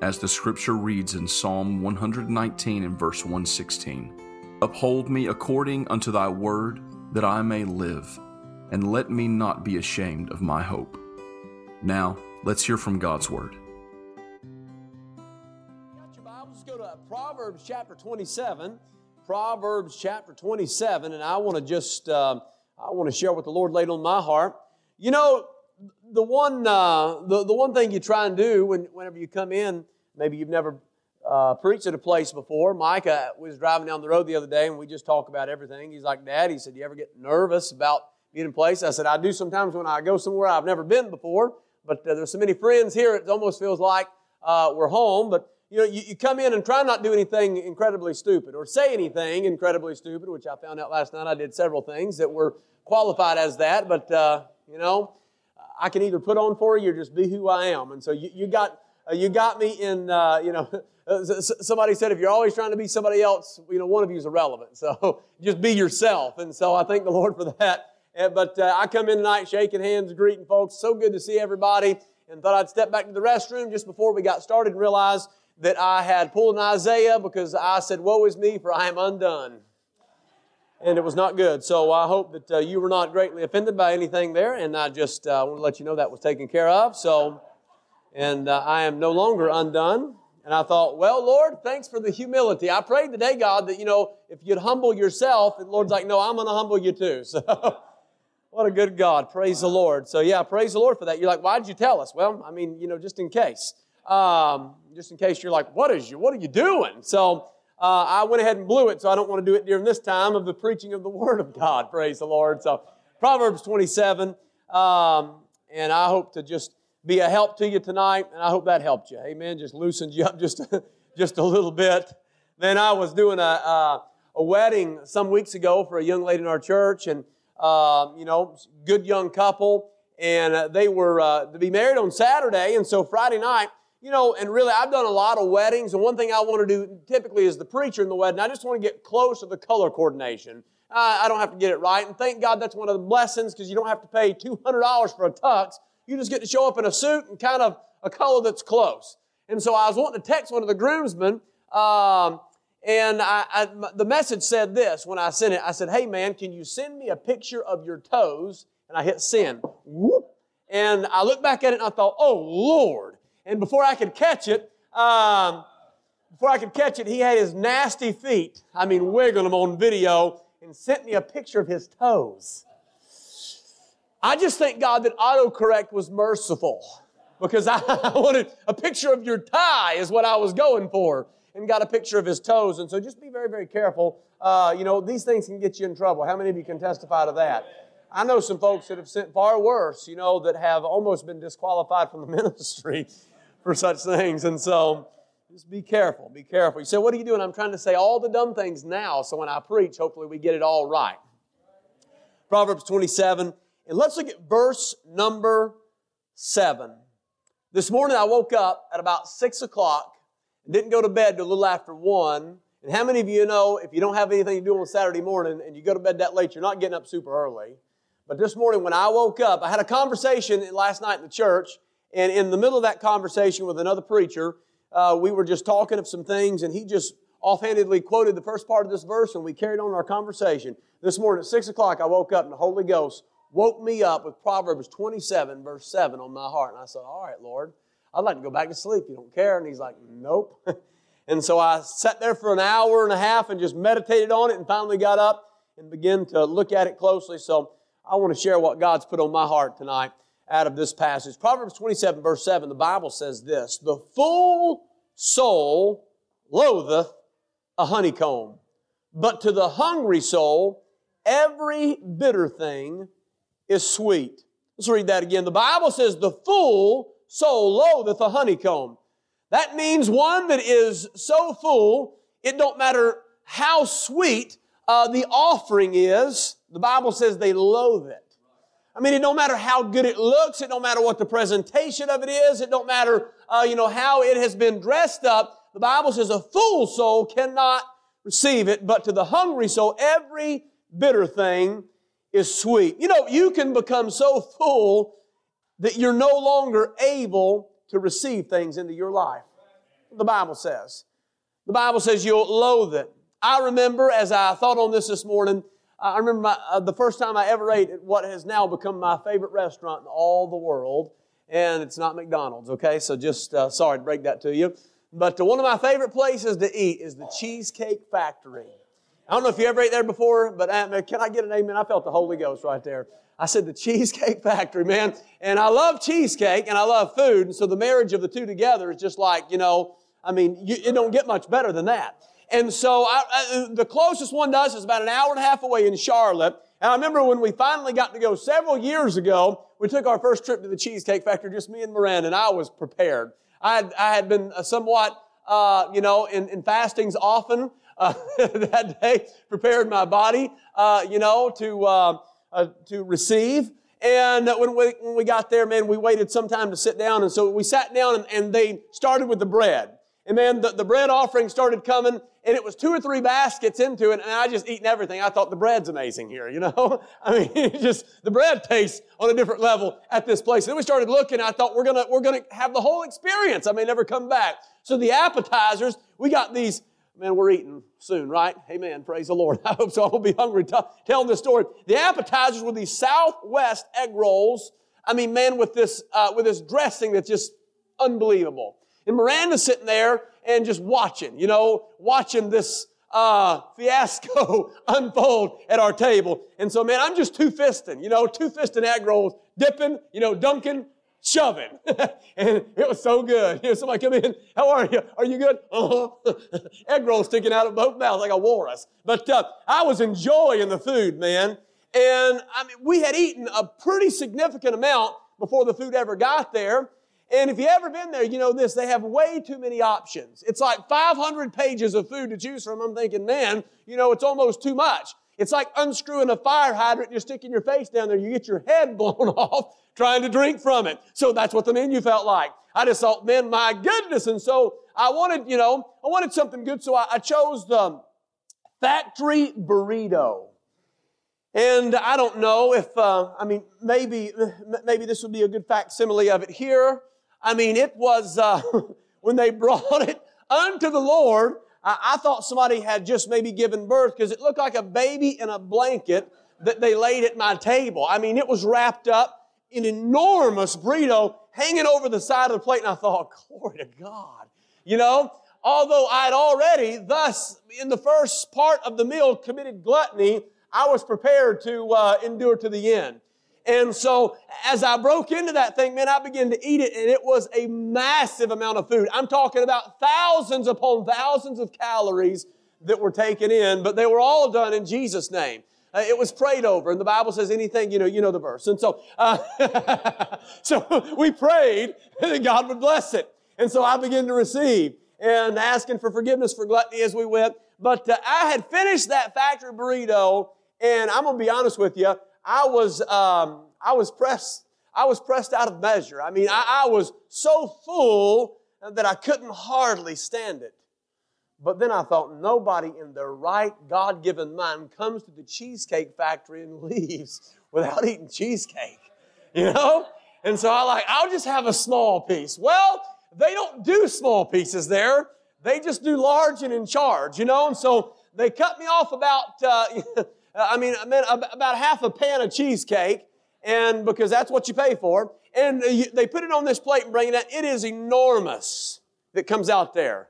as the scripture reads in Psalm 119 and verse 116 Uphold me according unto thy word, that I may live, and let me not be ashamed of my hope. Now, let's hear from God's word. Got your Bibles? Go to Proverbs chapter 27. Proverbs chapter 27, and I want to just uh, I want to share what the Lord laid on my heart. You know, the one uh, the, the one thing you try and do when, whenever you come in, maybe you've never uh, preached at a place before. Micah was driving down the road the other day, and we just talk about everything. He's like, "Dad," he said, "You ever get nervous about being in place?" I said, "I do sometimes when I go somewhere I've never been before, but uh, there's so many friends here, it almost feels like uh, we're home." But you know, you, you come in and try not to do anything incredibly stupid or say anything incredibly stupid, which I found out last night. I did several things that were qualified as that, but uh, you know, I can either put on for you or just be who I am. And so you, you got you got me in. Uh, you know, somebody said if you're always trying to be somebody else, you know, one of you is irrelevant. So just be yourself. And so I thank the Lord for that. But uh, I come in tonight shaking hands, greeting folks. So good to see everybody. And thought I'd step back to the restroom just before we got started and realized that I had pulled an Isaiah because I said, "Woe is me, for I am undone." and it was not good. So I hope that uh, you were not greatly offended by anything there, and I just uh, want to let you know that was taken care of. So, and uh, I am no longer undone. And I thought, well, Lord, thanks for the humility. I prayed today, God, that you know if you'd humble yourself, and Lord's like, no, I'm going to humble you too. So. What a good God. Praise the Lord. So, yeah, praise the Lord for that. You're like, why did you tell us? Well, I mean, you know, just in case. Um, just in case you're like, what is you, what are you doing? So, uh, I went ahead and blew it, so I don't want to do it during this time of the preaching of the Word of God. Praise the Lord. So, Proverbs 27, um, and I hope to just be a help to you tonight, and I hope that helped you. Amen. Just loosened you up just, just a little bit. Then I was doing a, a, a wedding some weeks ago for a young lady in our church, and uh, you know, good young couple, and uh, they were uh, to be married on Saturday, and so Friday night you know, and really, I've done a lot of weddings, and one thing I want to do typically is the preacher in the wedding. I just want to get close to the color coordination. I don't have to get it right, and thank God that's one of the blessings because you don't have to pay $200 for a tux. You just get to show up in a suit and kind of a color that's close. And so I was wanting to text one of the groomsmen, um, and I, I, the message said this when I sent it. I said, "Hey man, can you send me a picture of your toes?" And I hit send. Whoop. And I looked back at it and I thought, "Oh Lord." And before I could catch it, um, before I could catch it, he had his nasty feet, I mean, wiggling them on video, and sent me a picture of his toes. I just thank God that autocorrect was merciful because I wanted a picture of your tie is what I was going for and got a picture of his toes. And so just be very, very careful. Uh, you know, these things can get you in trouble. How many of you can testify to that? I know some folks that have sent far worse, you know, that have almost been disqualified from the ministry for such things. And so just be careful, be careful. You say, What are you doing? I'm trying to say all the dumb things now, so when I preach, hopefully we get it all right. Proverbs 27, and let's look at verse number 7. This morning I woke up at about 6 o'clock and didn't go to bed till a little after 1. And how many of you know if you don't have anything to do on Saturday morning and you go to bed that late, you're not getting up super early? But this morning when I woke up, I had a conversation last night in the church and in the middle of that conversation with another preacher, uh, we were just talking of some things, and he just offhandedly quoted the first part of this verse, and we carried on our conversation. This morning at 6 o'clock, I woke up, and the Holy Ghost woke me up with Proverbs 27, verse 7 on my heart. And I said, All right, Lord, I'd like to go back to sleep. You don't care? And he's like, Nope. and so I sat there for an hour and a half and just meditated on it and finally got up and began to look at it closely. So I want to share what God's put on my heart tonight out of this passage. Proverbs 27, verse 7, the Bible says this The full soul loatheth a honeycomb, but to the hungry soul, every bitter thing is sweet. Let's read that again. The Bible says, The full soul loatheth a honeycomb. That means one that is so full, it don't matter how sweet uh, the offering is, the Bible says they loathe it. I mean, it don't matter how good it looks. It don't matter what the presentation of it is. It don't matter, uh, you know, how it has been dressed up. The Bible says a full soul cannot receive it, but to the hungry soul, every bitter thing is sweet. You know, you can become so full that you're no longer able to receive things into your life. The Bible says. The Bible says you'll loathe it. I remember as I thought on this this morning, I remember my, uh, the first time I ever ate at what has now become my favorite restaurant in all the world, and it's not McDonald's, okay? So just uh, sorry to break that to you. But one of my favorite places to eat is the Cheesecake Factory. I don't know if you ever ate there before, but uh, can I get an amen? I felt the Holy Ghost right there. I said the Cheesecake Factory, man. And I love cheesecake and I love food. And so the marriage of the two together is just like, you know, I mean, you, it don't get much better than that. And so I, I, the closest one to us is about an hour and a half away in Charlotte. And I remember when we finally got to go several years ago, we took our first trip to the Cheesecake Factory, just me and Miranda, and I was prepared. I had, I had been somewhat, uh, you know, in, in fastings often uh, that day, prepared my body, uh, you know, to, uh, uh, to receive. And when we, when we got there, man, we waited some time to sit down. And so we sat down and, and they started with the bread. And then the, the bread offering started coming, and it was two or three baskets into it, and I just eating everything. I thought the bread's amazing here, you know? I mean, just the bread tastes on a different level at this place. And then we started looking, I thought we're gonna, we're gonna have the whole experience. I may never come back. So the appetizers, we got these, man, we're eating soon, right? Amen. Praise the Lord. I hope so. I will be hungry t- telling this story. The appetizers were these Southwest egg rolls. I mean, man, with this, uh, with this dressing that's just unbelievable. And Miranda's sitting there and just watching, you know, watching this uh, fiasco unfold at our table. And so, man, I'm just two fisting, you know, two fisting egg rolls, dipping, you know, dunking, shoving. and it was so good. You know, somebody come in, how are you? Are you good? Uh-huh. egg rolls sticking out of both mouths like a walrus. But uh, I was enjoying the food, man. And I mean, we had eaten a pretty significant amount before the food ever got there. And if you've ever been there, you know this, they have way too many options. It's like 500 pages of food to choose from. I'm thinking, man, you know, it's almost too much. It's like unscrewing a fire hydrant, you're sticking your face down there, you get your head blown off trying to drink from it. So that's what the menu felt like. I just thought, man, my goodness. And so I wanted, you know, I wanted something good, so I, I chose the factory burrito. And I don't know if, uh, I mean, maybe, maybe this would be a good facsimile of it here. I mean, it was, uh, when they brought it unto the Lord, I, I thought somebody had just maybe given birth because it looked like a baby in a blanket that they laid at my table. I mean, it was wrapped up in enormous burrito hanging over the side of the plate, and I thought, glory to God. You know, although I'd already, thus, in the first part of the meal, committed gluttony, I was prepared to uh, endure to the end. And so as I broke into that thing, man, I began to eat it and it was a massive amount of food. I'm talking about thousands upon thousands of calories that were taken in, but they were all done in Jesus' name. Uh, it was prayed over, and the Bible says anything, you know, you know the verse. And so, uh, so we prayed that God would bless it. And so I began to receive and asking for forgiveness for gluttony as we went. But uh, I had finished that factory burrito, and I'm gonna be honest with you, I was, um, I was pressed, I was pressed out of measure. I mean, I, I was so full that I couldn't hardly stand it. But then I thought, nobody in their right God given mind comes to the Cheesecake Factory and leaves without eating cheesecake. You know? And so I like, I'll just have a small piece. Well, they don't do small pieces there. They just do large and in charge, you know? And so they cut me off about, uh, Uh, I mean, I about half a pan of cheesecake, and because that's what you pay for. And they put it on this plate and bring it out. It is enormous that comes out there.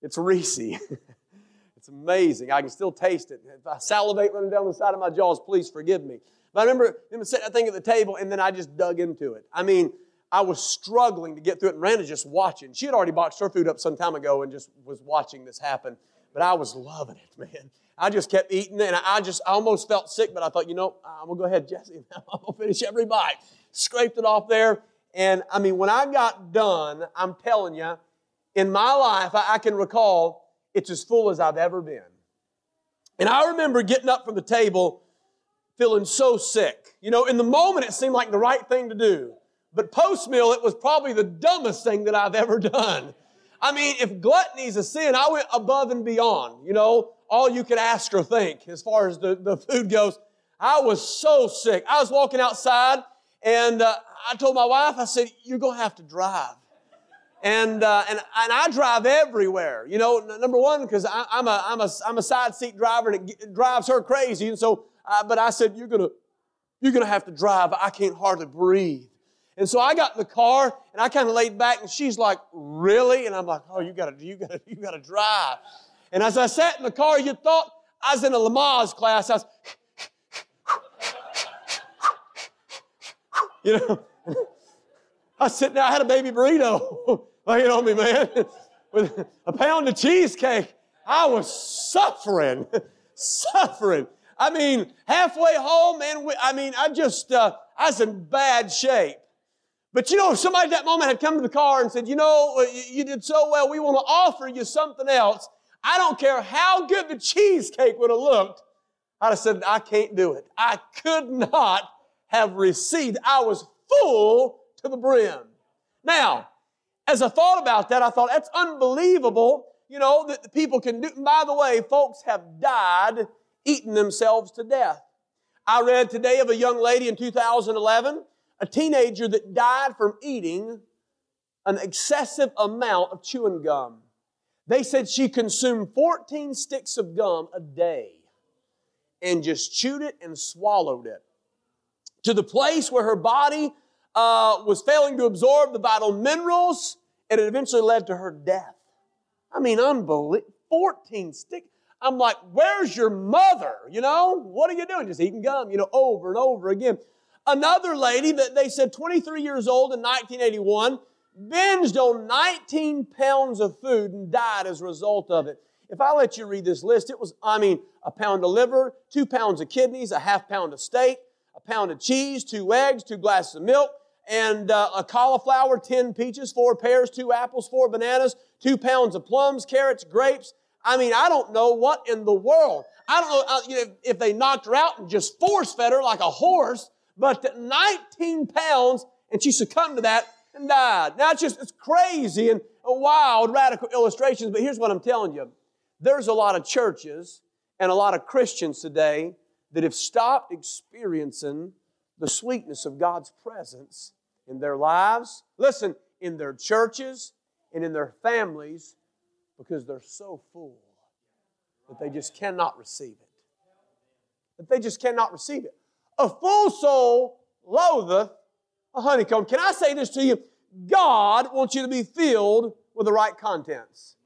It's Reese. it's amazing. I can still taste it. If I salivate running down the side of my jaws, please forgive me. But I remember him sitting that thing at the table, and then I just dug into it. I mean, I was struggling to get through it, and Randa just watching. She had already boxed her food up some time ago and just was watching this happen. But I was loving it, man. I just kept eating and I just I almost felt sick, but I thought, you know, I'm gonna go ahead, Jesse. I'm gonna finish every bite. Scraped it off there. And I mean, when I got done, I'm telling you, in my life, I, I can recall it's as full as I've ever been. And I remember getting up from the table feeling so sick. You know, in the moment it seemed like the right thing to do. But post meal, it was probably the dumbest thing that I've ever done. I mean, if gluttony is a sin, I went above and beyond. You know, all you could ask or think as far as the, the food goes. I was so sick. I was walking outside and uh, I told my wife, I said, You're going to have to drive. And, uh, and, and I drive everywhere. You know, number one, because I'm a, I'm, a, I'm a side seat driver and it, drives her crazy. And so, uh, but I said, You're going to you're going to have to drive. I can't hardly breathe. And so I got in the car and I kind of laid back and she's like, really? And I'm like, oh, you gotta, you gotta, you gotta drive. And as I sat in the car, you thought I was in a Lamaze class. I was, you know, I was sitting there, I had a baby burrito laying on me, man, with a pound of cheesecake. I was suffering, suffering. I mean, halfway home, man, I mean, I just, uh, I was in bad shape. But you know, if somebody at that moment had come to the car and said, you know, uh, you did so well, we want to offer you something else. I don't care how good the cheesecake would have looked. I'd have said, I can't do it. I could not have received. I was full to the brim. Now, as I thought about that, I thought that's unbelievable, you know, that people can do. And by the way, folks have died eating themselves to death. I read today of a young lady in 2011, a teenager that died from eating an excessive amount of chewing gum. They said she consumed 14 sticks of gum a day and just chewed it and swallowed it to the place where her body uh, was failing to absorb the vital minerals and it eventually led to her death. I mean, unbelievable. 14 sticks. I'm like, where's your mother? You know, what are you doing? Just eating gum, you know, over and over again. Another lady that they said 23 years old in 1981 binged on 19 pounds of food and died as a result of it. If I let you read this list, it was, I mean, a pound of liver, two pounds of kidneys, a half pound of steak, a pound of cheese, two eggs, two glasses of milk, and uh, a cauliflower, 10 peaches, four pears, two apples, four bananas, two pounds of plums, carrots, grapes, I mean, I don't know what in the world. I don't know, uh, you know if they knocked her out and just force fed her like a horse, but 19 pounds and she succumbed to that and died. Now it's just, it's crazy and wild, radical illustrations, but here's what I'm telling you. There's a lot of churches and a lot of Christians today that have stopped experiencing the sweetness of God's presence in their lives, listen, in their churches and in their families because they're so full that they just cannot receive it. That they just cannot receive it. A full soul loatheth a honeycomb. Can I say this to you? God wants you to be filled with the right contents.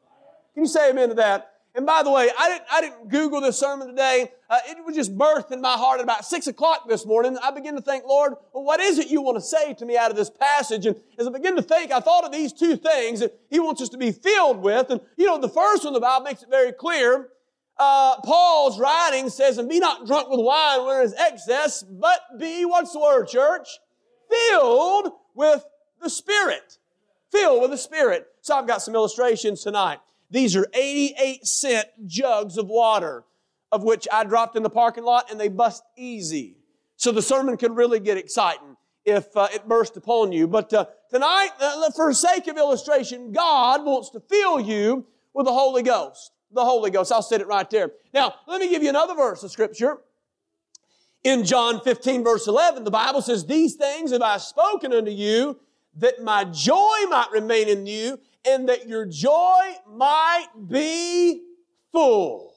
Can you say amen to that? And by the way, I didn't, I didn't Google this sermon today. Uh, it was just birthed in my heart at about six o'clock this morning. I began to think, Lord, well, what is it you want to say to me out of this passage? And as I began to think, I thought of these two things that He wants us to be filled with. And you know, the first one, the Bible makes it very clear. Uh, Paul's writing says, and be not drunk with wine where is excess, but be, what's the word, church? Filled with the Spirit. Filled with the Spirit. So I've got some illustrations tonight. These are 88 cent jugs of water, of which I dropped in the parking lot and they bust easy. So the sermon could really get exciting if uh, it burst upon you. But uh, tonight, uh, for sake of illustration, God wants to fill you with the Holy Ghost. The Holy Ghost. I'll set it right there. Now, let me give you another verse of Scripture. In John 15, verse 11, the Bible says, These things have I spoken unto you, that my joy might remain in you, and that your joy might be full.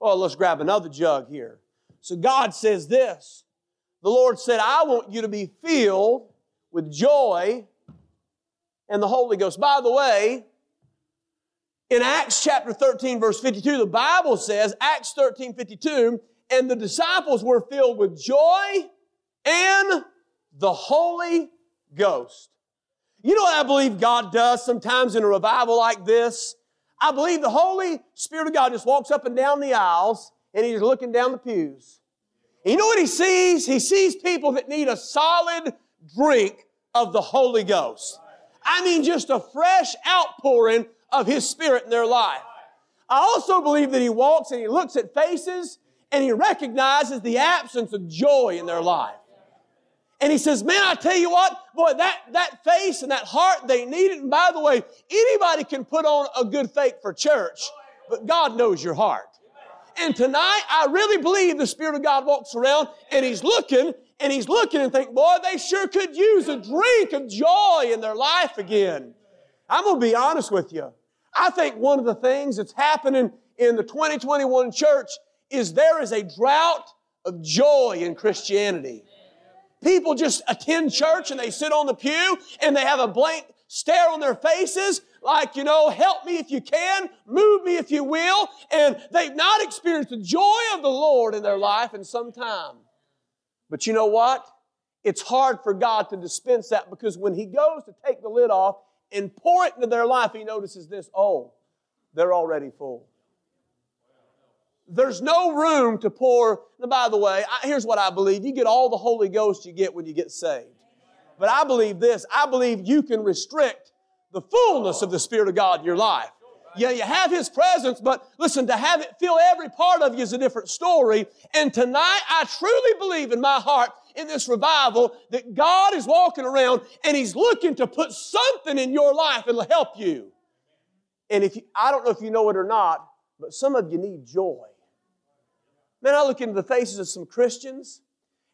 Well, let's grab another jug here. So God says this. The Lord said, I want you to be filled with joy and the Holy Ghost. By the way, in Acts chapter 13, verse 52, the Bible says, Acts 13, 52, and the disciples were filled with joy and the Holy Ghost. You know what I believe God does sometimes in a revival like this? I believe the Holy Spirit of God just walks up and down the aisles and he's looking down the pews. You know what he sees? He sees people that need a solid drink of the Holy Ghost. I mean, just a fresh outpouring of His Spirit in their life. I also believe that He walks and He looks at faces and He recognizes the absence of joy in their life. And he says, man, I tell you what, boy, that, that face and that heart, they need it. And by the way, anybody can put on a good fake for church, but God knows your heart. And tonight, I really believe the Spirit of God walks around and He's looking and He's looking and think, boy, they sure could use a drink of joy in their life again. I'm going to be honest with you. I think one of the things that's happening in the 2021 church is there is a drought of joy in Christianity. People just attend church and they sit on the pew and they have a blank stare on their faces like, you know, help me if you can, move me if you will. And they've not experienced the joy of the Lord in their life in some time. But you know what? It's hard for God to dispense that because when He goes to take the lid off and pour it into their life, He notices this oh, they're already full. There's no room to pour. Now, by the way, I, here's what I believe you get all the Holy Ghost you get when you get saved. But I believe this I believe you can restrict the fullness of the Spirit of God in your life. Yeah, you have His presence, but listen, to have it fill every part of you is a different story. And tonight, I truly believe in my heart in this revival that God is walking around and He's looking to put something in your life that'll help you. And if you, I don't know if you know it or not, but some of you need joy. Man, I look into the faces of some Christians,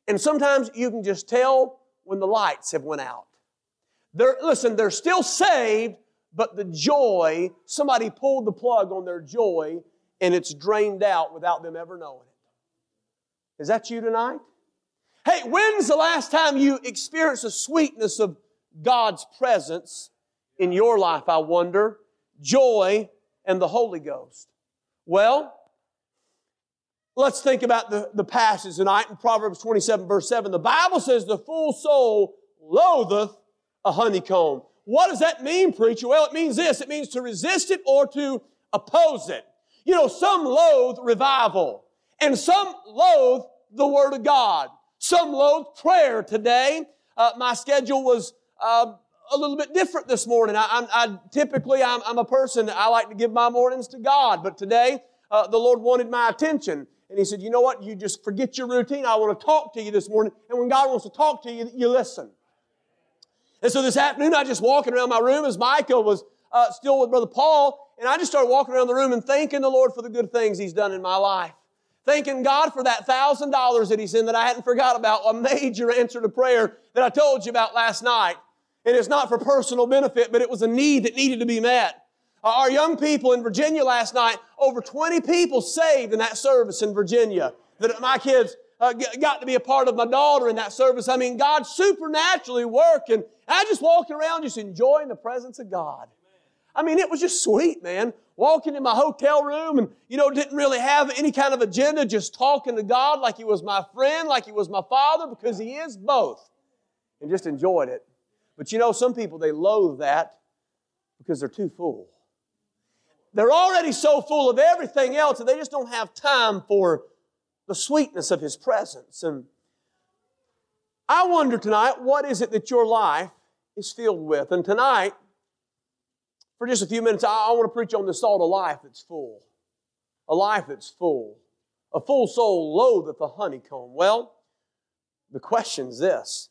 and sometimes you can just tell when the lights have went out. They're, listen, they're still saved, but the joy, somebody pulled the plug on their joy, and it's drained out without them ever knowing it. Is that you tonight? Hey, when's the last time you experienced the sweetness of God's presence in your life, I wonder? Joy and the Holy Ghost. Well, Let's think about the, the passage tonight in Proverbs 27 verse 7. The Bible says the full soul loatheth a honeycomb. What does that mean, preacher? Well, it means this. It means to resist it or to oppose it. You know, some loathe revival and some loathe the Word of God. Some loathe prayer today. Uh, my schedule was uh, a little bit different this morning. I, I, I typically, I'm, I'm, a person, that I like to give my mornings to God, but today, uh, the Lord wanted my attention. And he said, You know what? You just forget your routine. I want to talk to you this morning. And when God wants to talk to you, you listen. And so this afternoon, I just walking around my room as Michael was uh, still with Brother Paul. And I just started walking around the room and thanking the Lord for the good things He's done in my life. Thanking God for that thousand dollars that He sent that I hadn't forgot about, a major answer to prayer that I told you about last night. And it's not for personal benefit, but it was a need that needed to be met. Our young people in Virginia last night, over 20 people saved in that service in Virginia. That my kids uh, got to be a part of my daughter in that service. I mean, God supernaturally working. I just walking around just enjoying the presence of God. I mean, it was just sweet, man. Walking in my hotel room and, you know, didn't really have any kind of agenda, just talking to God like He was my friend, like He was my Father, because He is both. And just enjoyed it. But you know, some people, they loathe that because they're too full. They're already so full of everything else that they just don't have time for the sweetness of His presence. And I wonder tonight, what is it that your life is filled with? And tonight, for just a few minutes, I, want to preach on the salt of life that's full. A life that's full. A full soul loatheth the honeycomb. Well, the question's this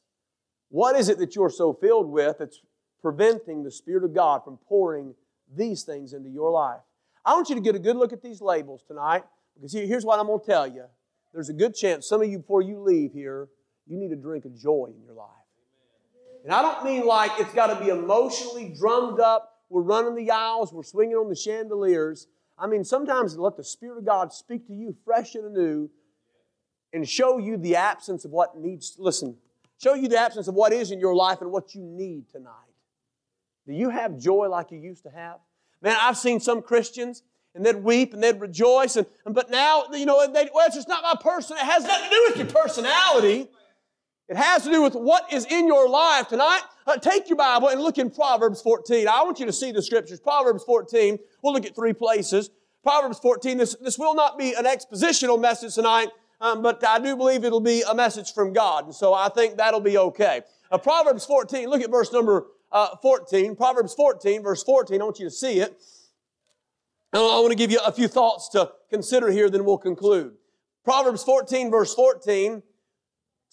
What is it that you're so filled with that's preventing the Spirit of God from pouring these things into your life. I want you to get a good look at these labels tonight because here's what I'm going to tell you. There's a good chance some of you, before you leave here, you need a drink of joy in your life. And I don't mean like it's got to be emotionally drummed up. We're running the aisles, we're swinging on the chandeliers. I mean, sometimes let the Spirit of God speak to you fresh and anew and show you the absence of what needs, listen, show you the absence of what is in your life and what you need tonight. Do you have joy like you used to have? Man, I've seen some Christians and they'd weep and they'd rejoice, and, and but now, you know, they, well, it's just not my person. It has nothing to do with your personality. It has to do with what is in your life tonight. Uh, take your Bible and look in Proverbs 14. I want you to see the scriptures. Proverbs 14. We'll look at three places. Proverbs 14. This, this will not be an expositional message tonight, um, but I do believe it'll be a message from God. And so I think that'll be okay. Uh, Proverbs 14. Look at verse number uh, 14, Proverbs 14, verse 14. I want you to see it. And I want to give you a few thoughts to consider here, then we'll conclude. Proverbs 14, verse 14,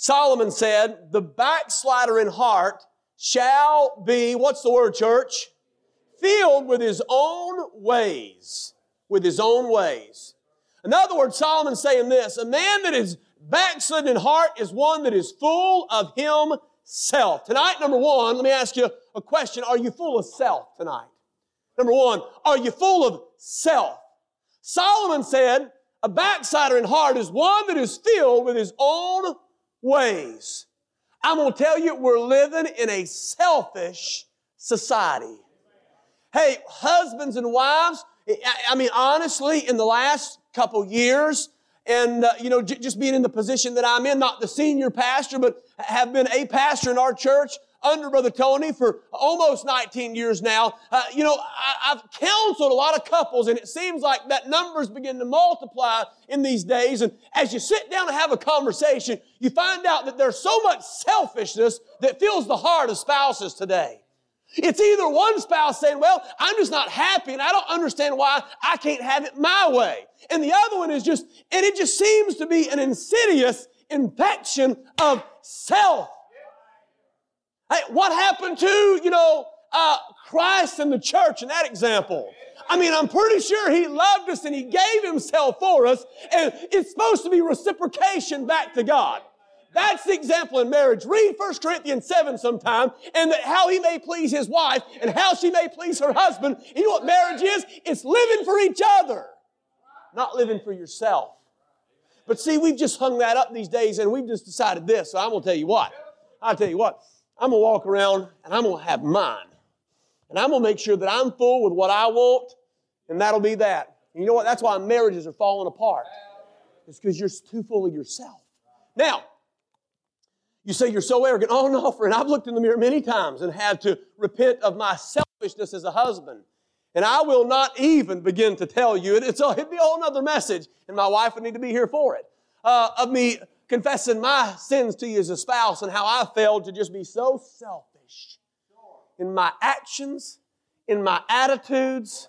Solomon said, The backslider in heart shall be, what's the word, church? Filled with his own ways. With his own ways. In other words, Solomon's saying this a man that is backslidden in heart is one that is full of himself. Tonight, number one, let me ask you a question. Are you full of self tonight? Number one, are you full of self? Solomon said, a backslider in heart is one that is filled with his own ways. I'm going to tell you, we're living in a selfish society. Hey, husbands and wives, I mean, honestly, in the last couple years, and uh, you know, j- just being in the position that I'm in, not the senior pastor, but have been a pastor in our church under Brother Tony for almost 19 years now. Uh, you know, I, have counseled a lot of couples, and it seems like that numbers begin to multiply in these days. And as you sit down and have a conversation, you find out that there's so much selfishness that fills the heart of spouses today. It's either one spouse saying, well, I'm just not happy and I don't understand why I can't have it my way. And the other one is just, and it just seems to be an insidious infection of self. Hey, what happened to, you know, uh, Christ and the church in that example? I mean, I'm pretty sure he loved us and he gave himself for us, and it's supposed to be reciprocation back to God. That's the example in marriage. Read 1 Corinthians 7 sometime, and that how he may please his wife and how she may please her husband. You know what marriage is? It's living for each other, not living for yourself. But see, we've just hung that up these days, and we've just decided this. So I'm going to tell you what. I'll tell you what. I'm going to walk around and I'm going to have mine. And I'm going to make sure that I'm full with what I want, and that'll be that. And you know what? That's why marriages are falling apart. It's because you're too full of yourself. Now, you say you're so arrogant. Oh, no, friend. I've looked in the mirror many times and had to repent of my selfishness as a husband. And I will not even begin to tell you, it'd be a whole other message, and my wife would need to be here for it, uh, of me confessing my sins to you as a spouse and how I failed to just be so selfish in my actions, in my attitudes.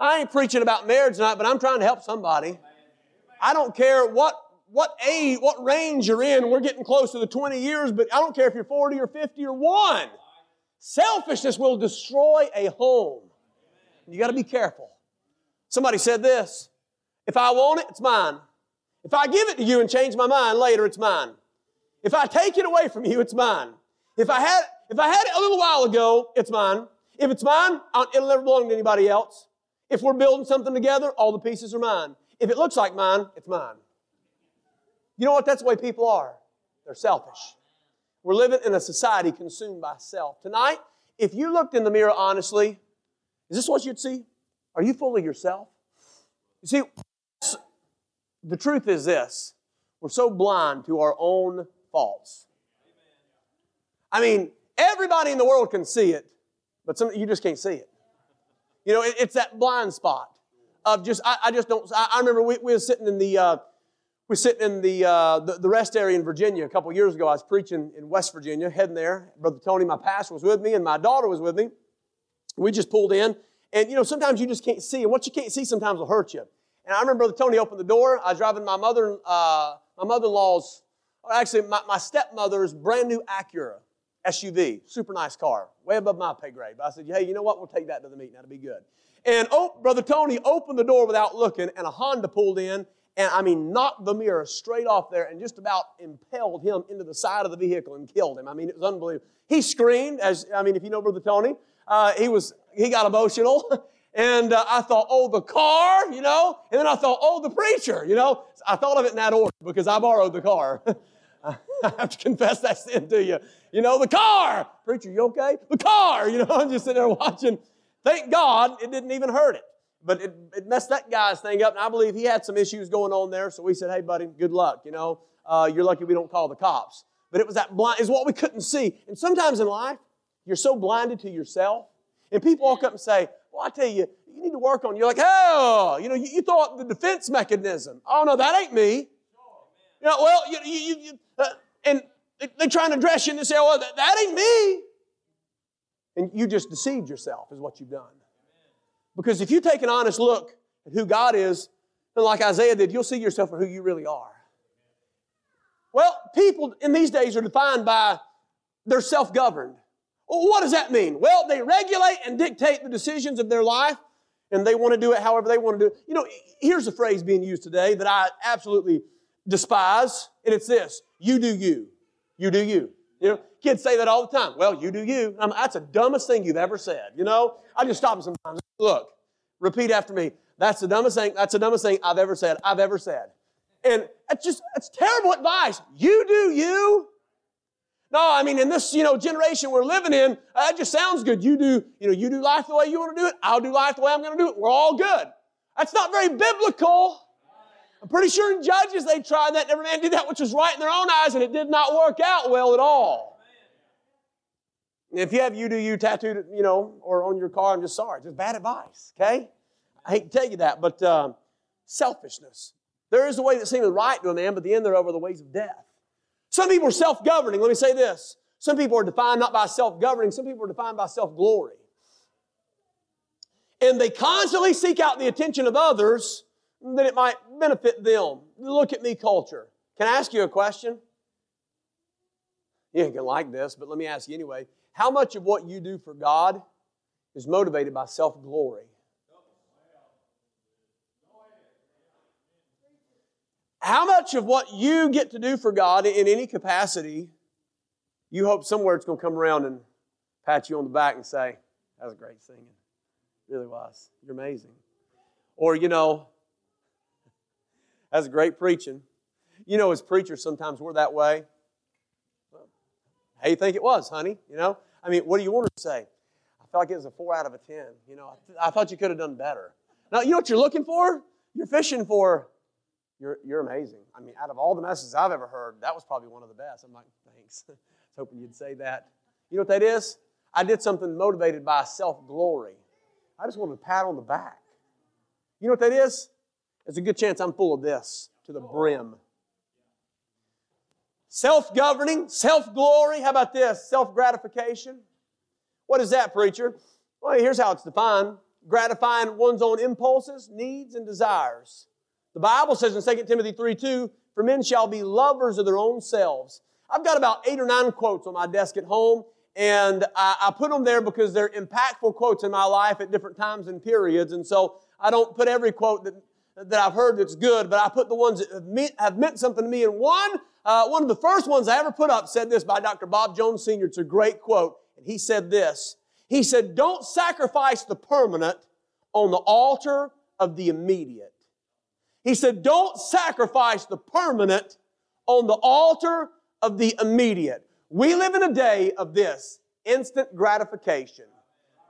I ain't preaching about marriage tonight, but I'm trying to help somebody. I don't care what what age, what range you're in. We're getting close to the 20 years, but I don't care if you're 40 or 50 or 1. Selfishness will destroy a home. You got to be careful. Somebody said this if I want it, it's mine. If I give it to you and change my mind later, it's mine. If I take it away from you, it's mine. If I had, if I had it a little while ago, it's mine. If it's mine, it'll never belong to anybody else. If we're building something together, all the pieces are mine. If it looks like mine, it's mine. You know what? That's the way people are. They're selfish. We're living in a society consumed by self. Tonight, if you looked in the mirror honestly, is this what you'd see? Are you full of yourself? You see, the truth is this we're so blind to our own faults. I mean, everybody in the world can see it, but some, you just can't see it. You know, it, it's that blind spot of just, I, I just don't, I, I, remember we, we were sitting in the, uh, we were sitting in the, uh, the, the, rest area in Virginia a couple years ago. I was preaching in West Virginia, heading there. Brother Tony, my pastor, was with me, and my daughter was with me. We just pulled in. And, you know, sometimes you just can't see. And what you can't see sometimes will hurt you. And I remember Brother Tony opened the door. I was driving my mother, uh, my mother-in-law's, actually my, my stepmother's brand new Acura SUV, super nice car, way above my pay grade. But I said, hey, you know what? We'll take that to the meeting. That'll be good. And oh, Brother Tony opened the door without looking, and a Honda pulled in, and I mean, knocked the mirror straight off there and just about impelled him into the side of the vehicle and killed him. I mean, it was unbelievable. He screamed, as I mean, if you know Brother Tony, uh, he was he got emotional. And uh, I thought, oh, the car, you know? And then I thought, oh, the preacher, you know? I thought of it in that order because I borrowed the car. I have to confess that sin to you. You know, the car. Preacher, you okay? The car. You know, I'm just sitting there watching. Thank God it didn't even hurt it. But it, it messed that guy's thing up, and I believe he had some issues going on there. So we said, hey, buddy, good luck. You know, uh, you're lucky we don't call the cops. But it was that blind, is what we couldn't see. And sometimes in life, you're so blinded to yourself, and people walk up and say, well, I tell you, you need to work on. You're like, oh, you know, you, you thought the defense mechanism. Oh no, that ain't me. You know, well, you, you, you uh, and they, are trying to dress you and they say, well, that, that ain't me. And you just deceived yourself, is what you've done. Because if you take an honest look at who God is, and like Isaiah did, you'll see yourself for who you really are. Well, people in these days are defined by they're self governed. What does that mean? Well, they regulate and dictate the decisions of their life, and they want to do it however they want to do it. You know, here's a phrase being used today that I absolutely despise, and it's this you do you. You do you. You know, kids say that all the time. Well, you do you. I'm, that's the dumbest thing you've ever said. You know, I just stop them sometimes. Look, repeat after me. That's the dumbest thing. That's the dumbest thing I've ever said. I've ever said. And it's just, it's terrible advice. You do you. No, I mean, in this, you know, generation we're living in, that just sounds good. You do, you know, you do life the way you want to do it. I'll do life the way I'm going to do it. We're all good. That's not very biblical. I'm pretty sure in Judges they tried that. Every man did that which was right in their own eyes, and it did not work out well at all. If you have you do you tattooed, you know, or on your car, I'm just sorry. Just bad advice, okay? I hate to tell you that, but um, selfishness. There is a way that seems right to a man, but the end thereof are the ways of death. Some people are self governing. Let me say this. Some people are defined not by self governing, some people are defined by self glory. And they constantly seek out the attention of others that it might benefit them. Look at me culture. Can I ask you a question? You ain't gonna like this, but let me ask you anyway. How much of what you do for God is motivated by self glory? How much of what you get to do for God in any capacity, you hope somewhere it's going to come around and pat you on the back and say, That was a great singing. Really was. You're amazing. Or, you know, that's great preaching. You know, as preachers, sometimes we're that way. How you think it was, honey? You know? I mean, what do you want to say? I felt like it was a four out of a ten. You know, I, th- I thought you could have done better. Now, you know what you're looking for? You're fishing for you're, you're amazing. I mean, out of all the messages I've ever heard, that was probably one of the best. I'm like, thanks. I was hoping you'd say that. You know what that is? I did something motivated by self glory. I just wanted a pat on the back. You know what that is? There's a good chance I'm full of this to the brim. Self governing, self glory. How about this? Self gratification. What is that, preacher? Well, here's how it's defined gratifying one's own impulses, needs, and desires. The Bible says in 2 Timothy 3 2, for men shall be lovers of their own selves. I've got about eight or nine quotes on my desk at home, and I, I, put them there because they're impactful quotes in my life at different times and periods. And so I don't put every quote that, that I've heard that's good, but I put the ones that have meant, have meant something to me. And one, uh, one of the first ones I ever put up said this by Dr. Bob Jones Sr. It's a great quote. And he said this. He said, Don't sacrifice the permanent on the altar of the immediate. He said, don't sacrifice the permanent on the altar of the immediate. We live in a day of this instant gratification.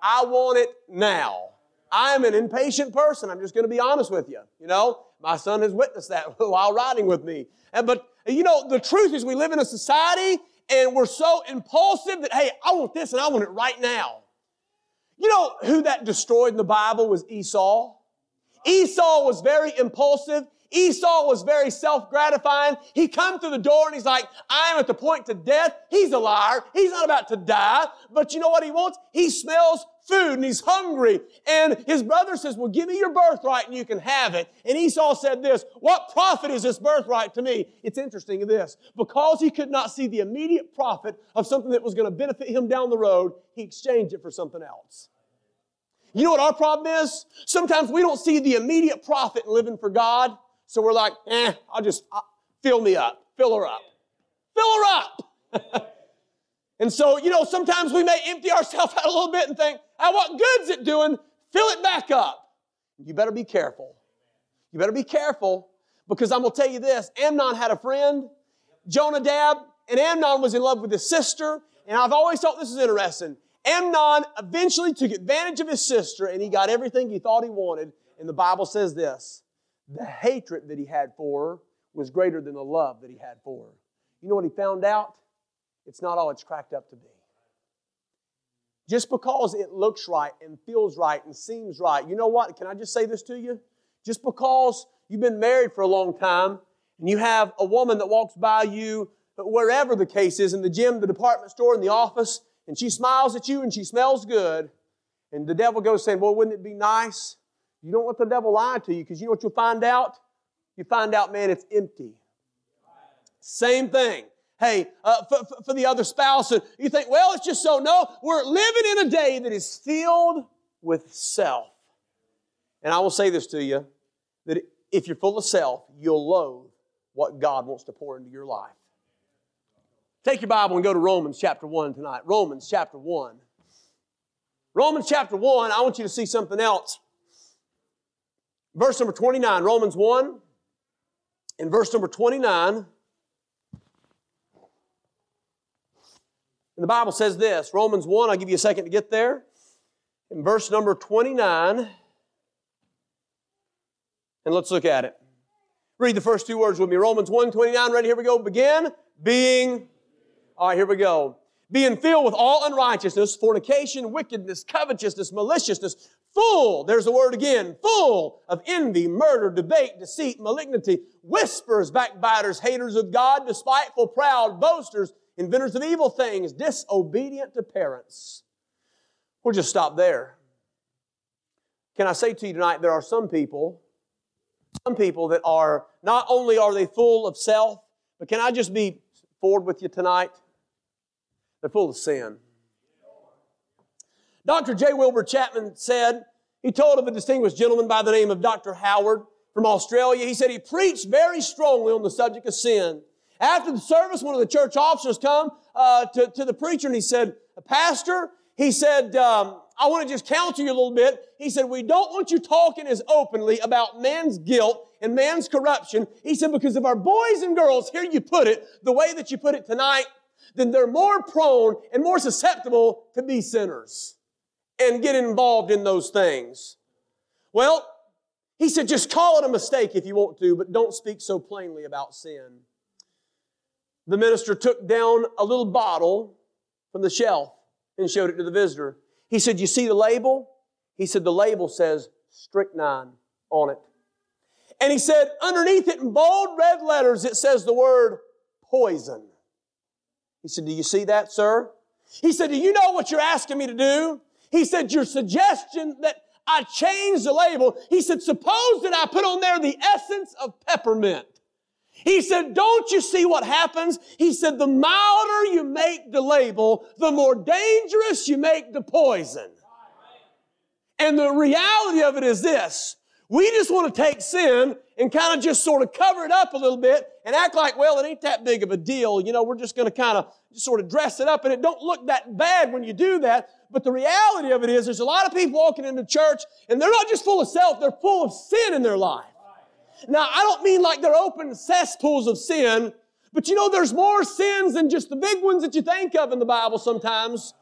I want it now. I am an impatient person. I'm just going to be honest with you. You know, my son has witnessed that while riding with me. And, but, you know, the truth is we live in a society and we're so impulsive that, hey, I want this and I want it right now. You know who that destroyed in the Bible was Esau? Esau was very impulsive. Esau was very self-gratifying. He come to the door and he's like, I am at the point to death. He's a liar. He's not about to die. But you know what he wants? He smells food and he's hungry. And his brother says, well, give me your birthright and you can have it. And Esau said this, what profit is this birthright to me? It's interesting this. Because he could not see the immediate profit of something that was going to benefit him down the road, he exchanged it for something else. You know what our problem is? Sometimes we don't see the immediate profit in living for God, so we're like, eh, I'll just uh, fill me up, fill her up, fill her up. and so, you know, sometimes we may empty ourselves out a little bit and think, ah, what good's it doing? Fill it back up. You better be careful. You better be careful because I'm going to tell you this Amnon had a friend, Jonadab, and Amnon was in love with his sister. And I've always thought this is interesting. Amnon eventually took advantage of his sister and he got everything he thought he wanted. And the Bible says this the hatred that he had for her was greater than the love that he had for her. You know what he found out? It's not all it's cracked up to be. Just because it looks right and feels right and seems right, you know what? Can I just say this to you? Just because you've been married for a long time and you have a woman that walks by you, wherever the case is, in the gym, the department store, in the office, and she smiles at you and she smells good, and the devil goes saying, Well, wouldn't it be nice? You don't let the devil lie to you because you know what you'll find out? You find out, man, it's empty. Same thing. Hey, uh, for, for the other spouse, and you think, well, it's just so. No, we're living in a day that is filled with self. And I will say this to you that if you're full of self, you'll loathe what God wants to pour into your life. Take your Bible and go to Romans chapter 1 tonight. Romans chapter 1. Romans chapter 1, I want you to see something else. Verse number 29, Romans 1, in verse number 29. And the Bible says this Romans 1, I'll give you a second to get there. In verse number 29, and let's look at it. Read the first two words with me. Romans 1 29, ready? Here we go. Begin. Being. All right, here we go. Being filled with all unrighteousness, fornication, wickedness, covetousness, maliciousness, full, there's the word again, full of envy, murder, debate, deceit, malignity, whispers, backbiters, haters of God, despiteful, proud, boasters, inventors of evil things, disobedient to parents. We'll just stop there. Can I say to you tonight, there are some people some people that are not only are they full of self, but can I just be forward with you tonight? They're full of sin. Dr. J. Wilbur Chapman said, he told of a distinguished gentleman by the name of Dr. Howard from Australia. He said he preached very strongly on the subject of sin. After the service, one of the church officers come uh, to, to the preacher and he said, Pastor, he said, um, I want to just counsel you a little bit. He said, we don't want you talking as openly about man's guilt and man's corruption. He said, because if our boys and girls hear you put it the way that you put it tonight, then they're more prone and more susceptible to be sinners and get involved in those things. Well, he said, just call it a mistake if you want to, but don't speak so plainly about sin. The minister took down a little bottle from the shelf and showed it to the visitor. He said, You see the label? He said, The label says strychnine on it. And he said, Underneath it in bold red letters, it says the word poison. He said, Do you see that, sir? He said, Do you know what you're asking me to do? He said, Your suggestion that I change the label. He said, Suppose that I put on there the essence of peppermint. He said, don't you see what happens? He said, the milder you make the label, the more dangerous you make the poison. And the reality of it is this. We just want to take sin and kind of just sort of cover it up a little bit and act like, well, it ain't that big of a deal. You know, we're just going to kind of sort of dress it up and it don't look that bad when you do that. But the reality of it is there's a lot of people walking into church and they're not just full of self, they're full of sin in their life. Now, I don't mean like they're open cesspools of sin, but you know, there's more sins than just the big ones that you think of in the Bible sometimes.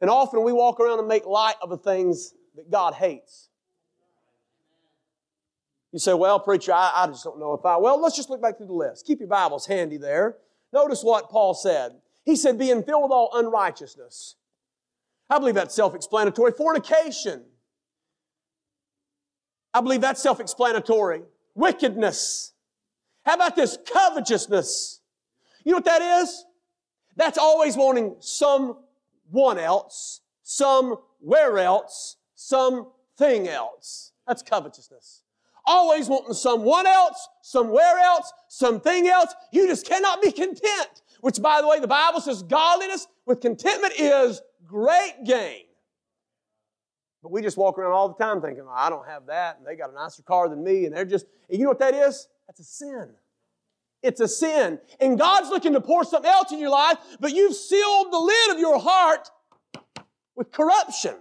And often we walk around and make light of the things that God hates. You say, well, preacher, I, I just don't know if I. Well, let's just look back through the list. Keep your Bibles handy there. Notice what Paul said. He said, being filled with all unrighteousness. I believe that's self explanatory. Fornication. I believe that's self explanatory wickedness. How about this covetousness? You know what that is? That's always wanting someone else, somewhere else, something else. That's covetousness. Always wanting someone else, somewhere else, something else. You just cannot be content. Which, by the way, the Bible says godliness with contentment is great gain. But we just walk around all the time thinking, I don't have that, and they got a nicer car than me, and they're just, and you know what that is? That's a sin. It's a sin. And God's looking to pour something else in your life, but you've sealed the lid of your heart with corruption,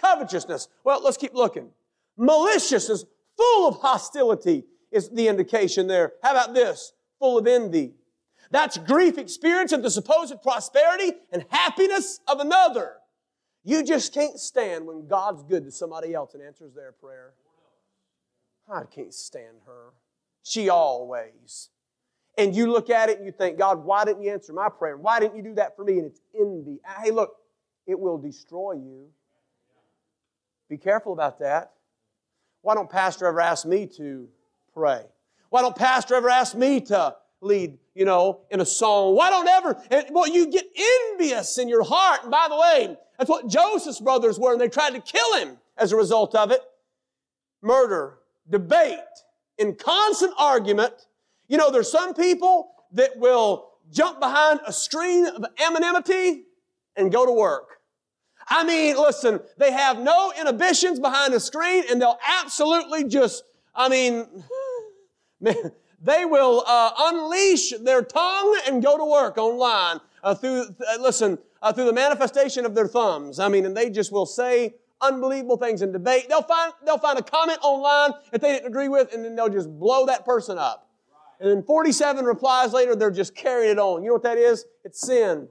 covetousness. Well, let's keep looking. Maliciousness, full of hostility is the indication there. How about this? Full of envy. That's grief experience of the supposed prosperity and happiness of another. You just can't stand when God's good to somebody else and answers their prayer. I can't stand her. She always. And you look at it and you think, God, why didn't you answer my prayer? Why didn't you do that for me? And it's envy. Hey, look, it will destroy you. Be careful about that. Why don't Pastor ever ask me to pray? Why don't Pastor ever ask me to lead, you know, in a song. Why don't ever, and well, you get envious in your heart. And by the way, that's what Joseph's brothers were, and they tried to kill him as a result of it. Murder, debate, in constant argument. You know, there's some people that will jump behind a screen of anonymity and go to work. I mean, listen, they have no inhibitions behind a screen and they'll absolutely just, I mean, man, they will uh, unleash their tongue and go to work online uh, through, uh, listen, uh, through the manifestation of their thumbs. I mean, and they just will say unbelievable things in debate. They'll find, they'll find a comment online that they didn't agree with and then they'll just blow that person up. And then 47 replies later, they're just carrying it on. You know what that is? It's sin.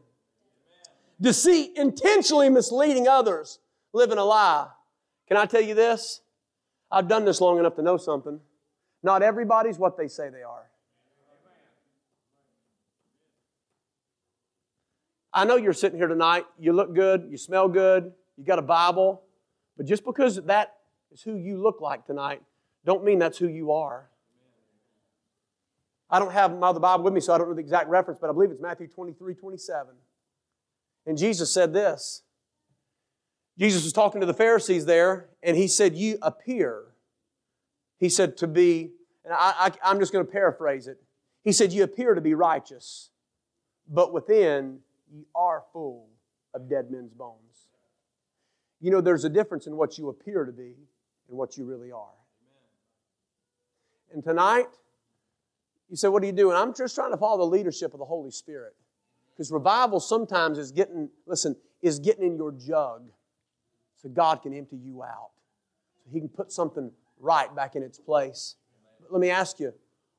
Deceit, intentionally misleading others, living a lie. Can I tell you this? I've done this long enough to know something. Not everybody's what they say they are. I know you're sitting here tonight, you look good, you smell good, you got a Bible, but just because that is who you look like tonight, don't mean that's who you are. I don't have my other Bible with me, so I don't know the exact reference, but I believe it's Matthew 23, 27. And Jesus said this. Jesus was talking to the Pharisees there, and he said, You appear he said, to be, and I, I, am just going to paraphrase it. He said, You appear to be righteous, but within you are full of dead men's bones. You know, there's a difference in what you appear to be and what you really are. And tonight, you say, What are you doing? I'm just trying to follow the leadership of the Holy Spirit. Because revival sometimes is getting, listen, is getting in your jug so God can empty you out. So He can put something right back in its place. But let me ask you,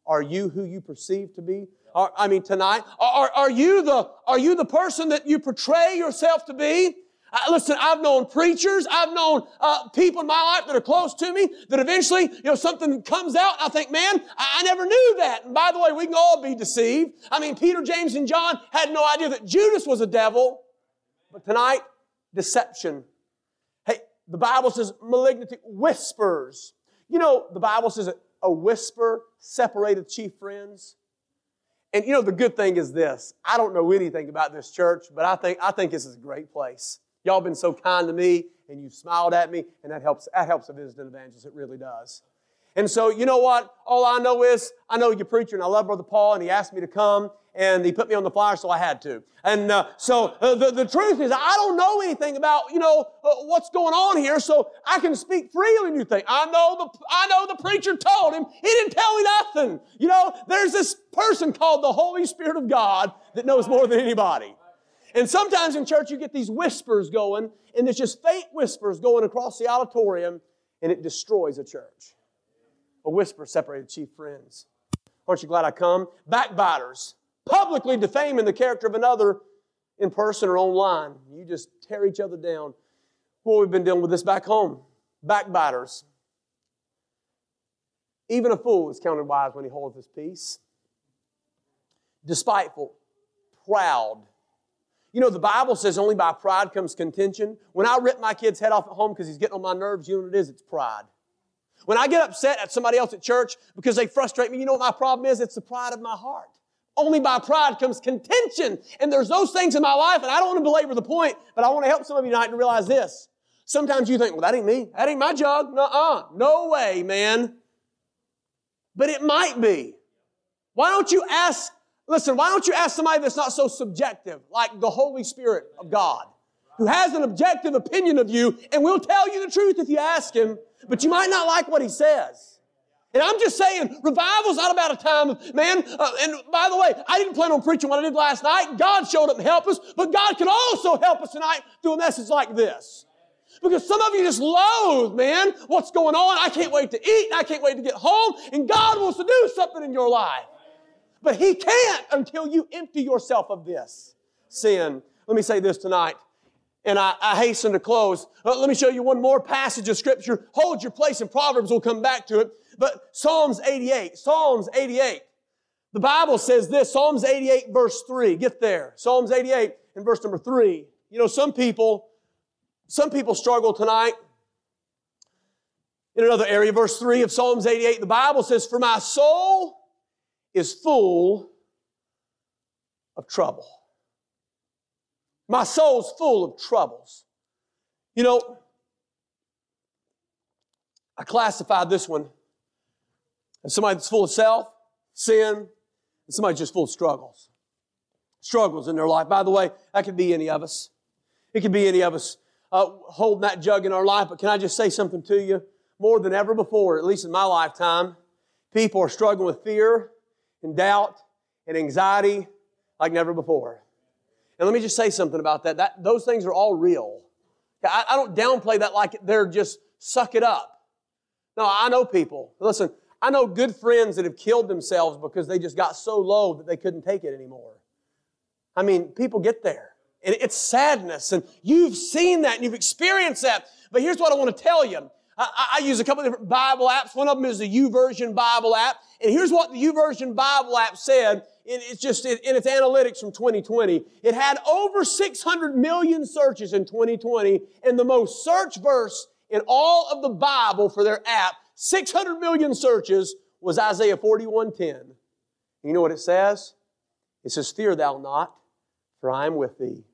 are you who you perceive to be? Are, I mean, tonight, are, are, you the, are you the person that you portray yourself to be? Uh, listen, I've known preachers, I've known uh, people in my life that are close to me that eventually, you know, something comes out I think, man, I, I never knew that. And by the way, we can all be deceived. I mean, Peter, James, and John had no idea that Judas was a devil. But tonight, deception. Hey, the Bible says malignity whispers you know, the Bible says a whisper separated chief friends. And you know, the good thing is this. I don't know anything about this church, but I think, I think this is a great place. Y'all been so kind to me, and you've smiled at me, and that helps, that helps a visiting evangelist. It really does. And so, you know what? All I know is, I know you're preacher, and I love Brother Paul, and he asked me to come, and he put me on the flyer, so I had to. And uh, so uh, the, the truth is, I don't know anything about, you know, uh, what's going on here, so I can speak freely and you think, I know the, I know the preacher told him. He didn't tell me nothing. You know, there's this person called the Holy Spirit of God that knows more than anybody. And sometimes in church you get these whispers going, and it's just faint whispers going across the auditorium, and it destroys a church. A whisper separated chief friends. Aren't you glad I come? Backbiters, publicly defaming the character of another in person or online. You just tear each other down. Well, we've been dealing with this back home. Backbiters. Even a fool is counted wise when he holds his peace. Despiteful, proud. You know, the Bible says only by pride comes contention. When I rip my kid's head off at home because he's getting on my nerves, you know what it is? It's pride. When I get upset at somebody else at church because they frustrate me, you know what my problem is? It's the pride of my heart. Only by pride comes contention. And there's those things in my life, and I don't want to belabor the point, but I want to help some of you tonight to realize this. Sometimes you think, well, that ain't me. That ain't my jug. Nuh-uh. No way, man. But it might be. Why don't you ask, listen, why don't you ask somebody that's not so subjective, like the Holy Spirit of God, who has an objective opinion of you and will tell you the truth if you ask him, but you might not like what he says. And I'm just saying, revival's not about a time of, man, uh, and by the way, I didn't plan on preaching what I did last night. God showed up and helped us, but God can also help us tonight through a message like this. Because some of you just loathe, man, what's going on. I can't wait to eat, I can't wait to get home, and God wants to do something in your life. But He can't until you empty yourself of this sin. Let me say this tonight. And I, I hasten to close. Uh, let me show you one more passage of scripture. Hold your place in Proverbs. We'll come back to it. But Psalms 88, Psalms 88. The Bible says this, Psalms 88 verse 3. Get there. Psalms 88 and verse number 3. You know, some people, some people struggle tonight. In another area, verse 3 of Psalms 88, the Bible says, For my soul is full of trouble. My soul's full of troubles. You know, I classified this one as somebody that's full of self, sin, and somebody just full of struggles. Struggles in their life. By the way, that could be any of us. It could be any of us uh, holding that jug in our life. But can I just say something to you? More than ever before, at least in my lifetime, people are struggling with fear and doubt and anxiety like never before. And let me just say something about that. that those things are all real. I, I don't downplay that like they're just suck it up. No, I know people. Listen, I know good friends that have killed themselves because they just got so low that they couldn't take it anymore. I mean, people get there. And it's sadness. And you've seen that and you've experienced that. But here's what I want to tell you. I, I use a couple different Bible apps. One of them is the YouVersion Bible app. And here's what the YouVersion Bible app said. it's just in its analytics from 2020. It had over 600 million searches in 2020, and the most searched verse in all of the Bible for their app, 600 million searches, was Isaiah 41:10. You know what it says? It says, "Fear thou not, for I am with thee.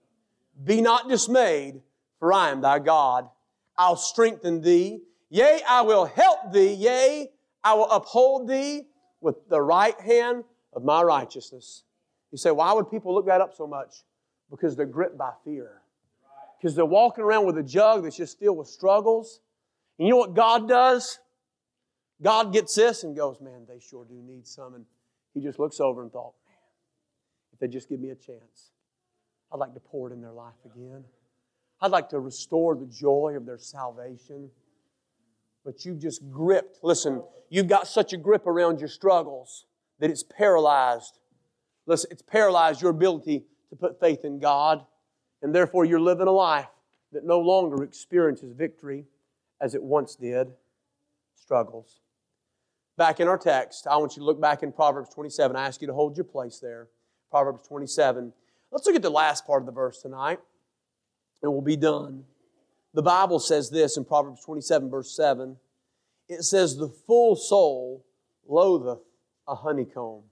Be not dismayed, for I am thy God. I'll strengthen thee. Yea, I will help thee. Yea, I will uphold thee with the right hand of my righteousness. You say, why would people look that up so much? Because they're gripped by fear. Because they're walking around with a jug that's just filled with struggles. And you know what God does? God gets this and goes, man, they sure do need some. And he just looks over and thought, man, if they just give me a chance, I'd like to pour it in their life again. I'd like to restore the joy of their salvation. But you've just gripped. Listen, you've got such a grip around your struggles that it's paralyzed. Listen, it's paralyzed your ability to put faith in God. And therefore, you're living a life that no longer experiences victory as it once did. Struggles. Back in our text, I want you to look back in Proverbs 27. I ask you to hold your place there. Proverbs 27. Let's look at the last part of the verse tonight and we'll be done. The Bible says this in Proverbs 27, verse 7. It says, The full soul loatheth a honeycomb.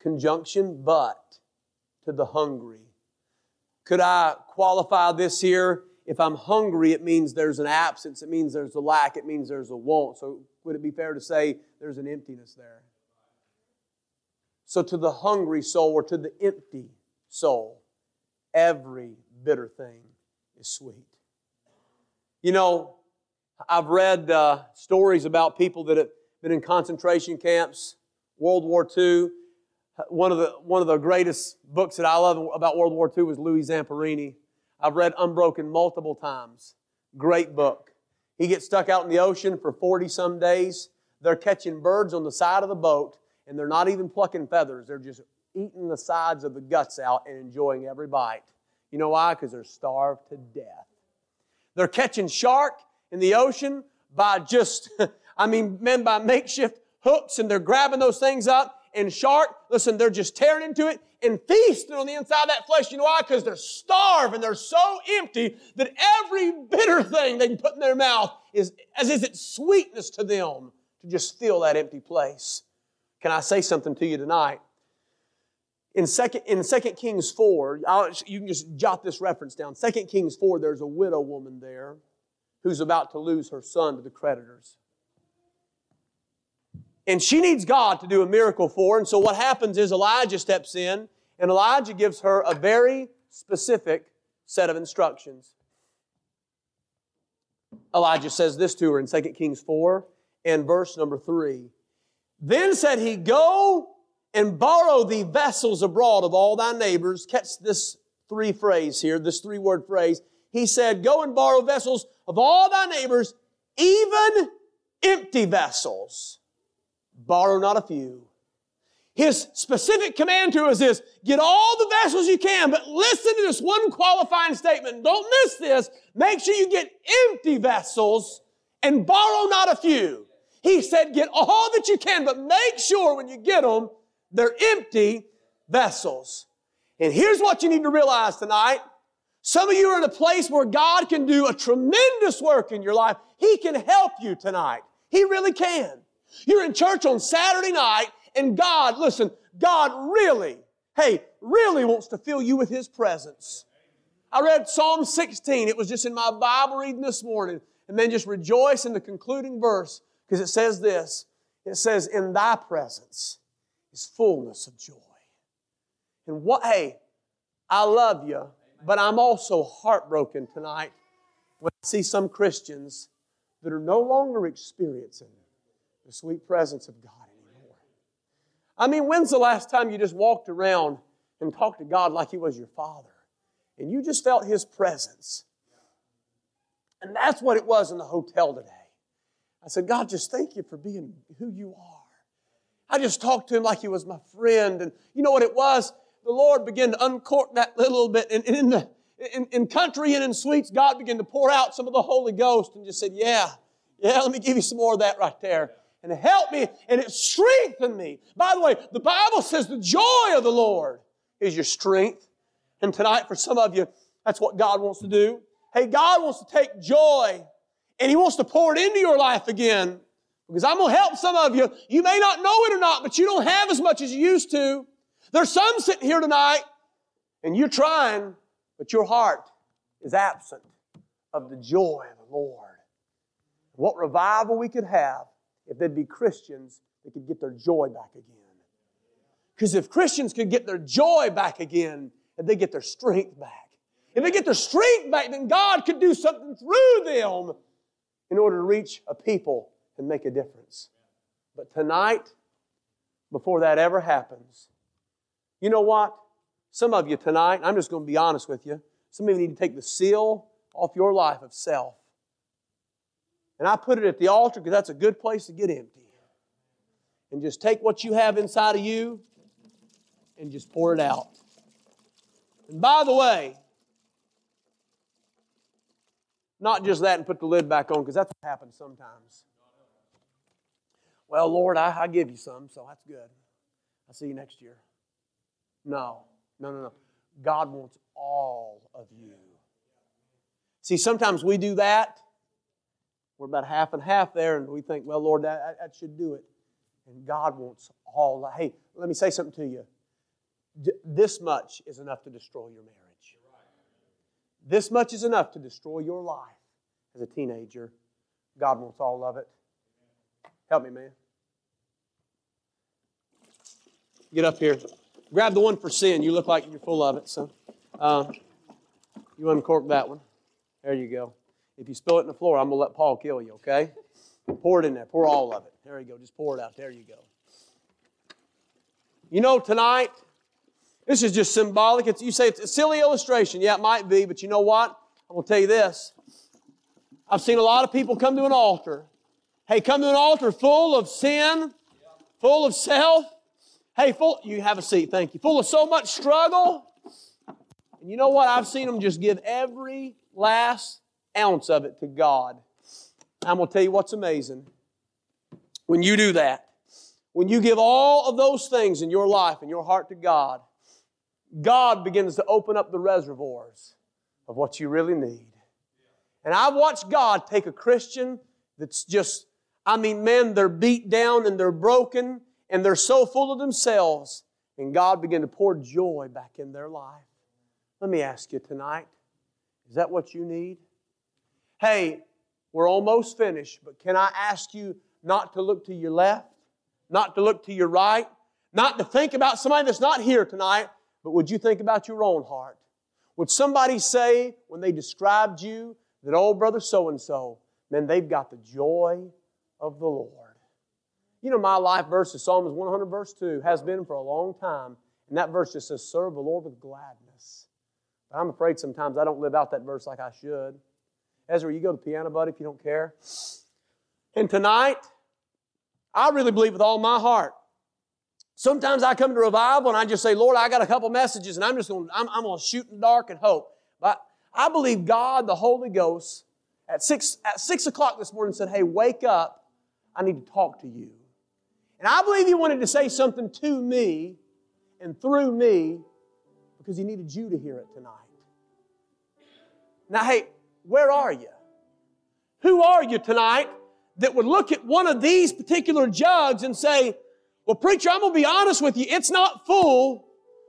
Conjunction, but to the hungry. Could I qualify this here? If I'm hungry, it means there's an absence, it means there's a lack, it means there's a want. So, would it be fair to say there's an emptiness there? So, to the hungry soul or to the empty soul, every bitter thing is sweet. You know, I've read uh, stories about people that have been in concentration camps, World War II. One of the one of the greatest books that I love about World War II was Louis Zamperini. I've read Unbroken multiple times. Great book. He gets stuck out in the ocean for 40 some days. They're catching birds on the side of the boat, and they're not even plucking feathers. They're just eating the sides of the guts out and enjoying every bite. You know why? Because they're starved to death. They're catching shark in the ocean by just, I mean, men by makeshift hooks, and they're grabbing those things up. And shark, listen, they're just tearing into it and feasting on the inside of that flesh. You know why? Because they're starved and they're so empty that every bitter thing they can put in their mouth is as is it's sweetness to them to just fill that empty place. Can I say something to you tonight? In second, in second Kings 4, I'll, you can just jot this reference down. 2 Kings 4, there's a widow woman there who's about to lose her son to the creditors. And she needs God to do a miracle for her. And so what happens is Elijah steps in, and Elijah gives her a very specific set of instructions. Elijah says this to her in 2 Kings 4 and verse number 3. Then said he, Go and borrow thee vessels abroad of all thy neighbors. Catch this three phrase here, this three word phrase. He said, Go and borrow vessels of all thy neighbors, even empty vessels. Borrow not a few. His specific command to us is get all the vessels you can, but listen to this one qualifying statement. Don't miss this. Make sure you get empty vessels and borrow not a few. He said, get all that you can, but make sure when you get them, they're empty vessels. And here's what you need to realize tonight. Some of you are in a place where God can do a tremendous work in your life. He can help you tonight. He really can. You're in church on Saturday night and God, listen, God really, hey, really wants to fill you with His presence. I read Psalm 16. It was just in my Bible reading this morning. And then just rejoice in the concluding verse because it says this. It says, In thy presence is fullness of joy. And what, hey, I love you, but I'm also heartbroken tonight when I see some Christians that are no longer experiencing the sweet presence of God anymore. I mean, when's the last time you just walked around and talked to God like He was your Father? And you just felt His presence. And that's what it was in the hotel today. I said, God, just thank you for being who you are. I just talked to him like he was my friend. And you know what it was? The Lord began to uncork that little bit. And, in, the, in, in Country Inn and Suites, God began to pour out some of the Holy Ghost and just said, Yeah, yeah, let me give you some more of that right there. And it helped me and it strengthened me. By the way, the Bible says the joy of the Lord is your strength. And tonight, for some of you, that's what God wants to do. Hey, God wants to take joy and He wants to pour it into your life again. Because I'm going to help some of you. You may not know it or not, but you don't have as much as you used to. There's some sitting here tonight and you're trying, but your heart is absent of the joy of the Lord. What revival we could have if there'd be Christians that could get their joy back again. Because if Christians could get their joy back again, and they get their strength back. If they get their strength back, then God could do something through them in order to reach a people and make a difference. But tonight, before that ever happens, you know what? Some of you tonight, I'm just going to be honest with you, some of you need to take the seal off your life of self. And I put it at the altar because that's a good place to get empty. And just take what you have inside of you and just pour it out. And by the way, not just that and put the lid back on, because that's what happens sometimes. Well, Lord, I, I give you some, so that's good. I'll see you next year. No, no, no, no. God wants all of you. See, sometimes we do that. We're about half and half there, and we think, well, Lord, that, that should do it. And God wants all. Hey, let me say something to you. This much is enough to destroy your marriage. This much is enough to destroy your life as a teenager. God wants all of it. Help me, man. Get up here. Grab the one for sin. You look like you're full of it, so uh, you uncork that one. There you go. If you spill it in the floor, I'm to let Paul kill you, okay? Pour it in there. Pour all of it. There you go. Just pour it out. There you go. You know, tonight, this is just symbolic. It's, you say it's a silly illustration. Yeah, it might be, but you know what? I'm going to tell you this. I've seen a lot of people come to an altar. Hey, come to an altar full of sin, full of self. Hey, full, you have a seat, thank you. Full of so much struggle. And you know what? I've seen them just give every last ounce of it to God. I'm going to tell you what's amazing. When you do that, when you give all of those things in your life and your heart to God, God begins to open up the reservoirs of what you really need. And I've watched God take a Christian that's just, I mean, man, they're beat down and they're broken and they're so full of themselves, and God begin to pour joy back in their life. Let me ask you tonight is that what you need? Hey, we're almost finished, but can I ask you not to look to your left, not to look to your right, not to think about somebody that's not here tonight, but would you think about your own heart? Would somebody say, when they described you, that, oh, brother so and so, man, they've got the joy of the Lord? You know, my life verse is Psalms 100, verse 2, has been for a long time. And that verse just says, Serve the Lord with gladness. But I'm afraid sometimes I don't live out that verse like I should. Ezra, you go to the piano, buddy, if you don't care. And tonight, I really believe with all my heart Sometimes I come to revival and I just say, Lord, I got a couple messages and I'm just going, I'm, I'm going to shoot in the dark and hope. But I believe God, the Holy Ghost, at six, at six o'clock this morning said, Hey, wake up. I need to talk to you. And I believe He wanted to say something to me and through me because He needed you to hear it tonight. Now, hey, where are you? Who are you tonight that would look at one of these particular jugs and say, well, preacher, I'm going to be honest with you. It's not full,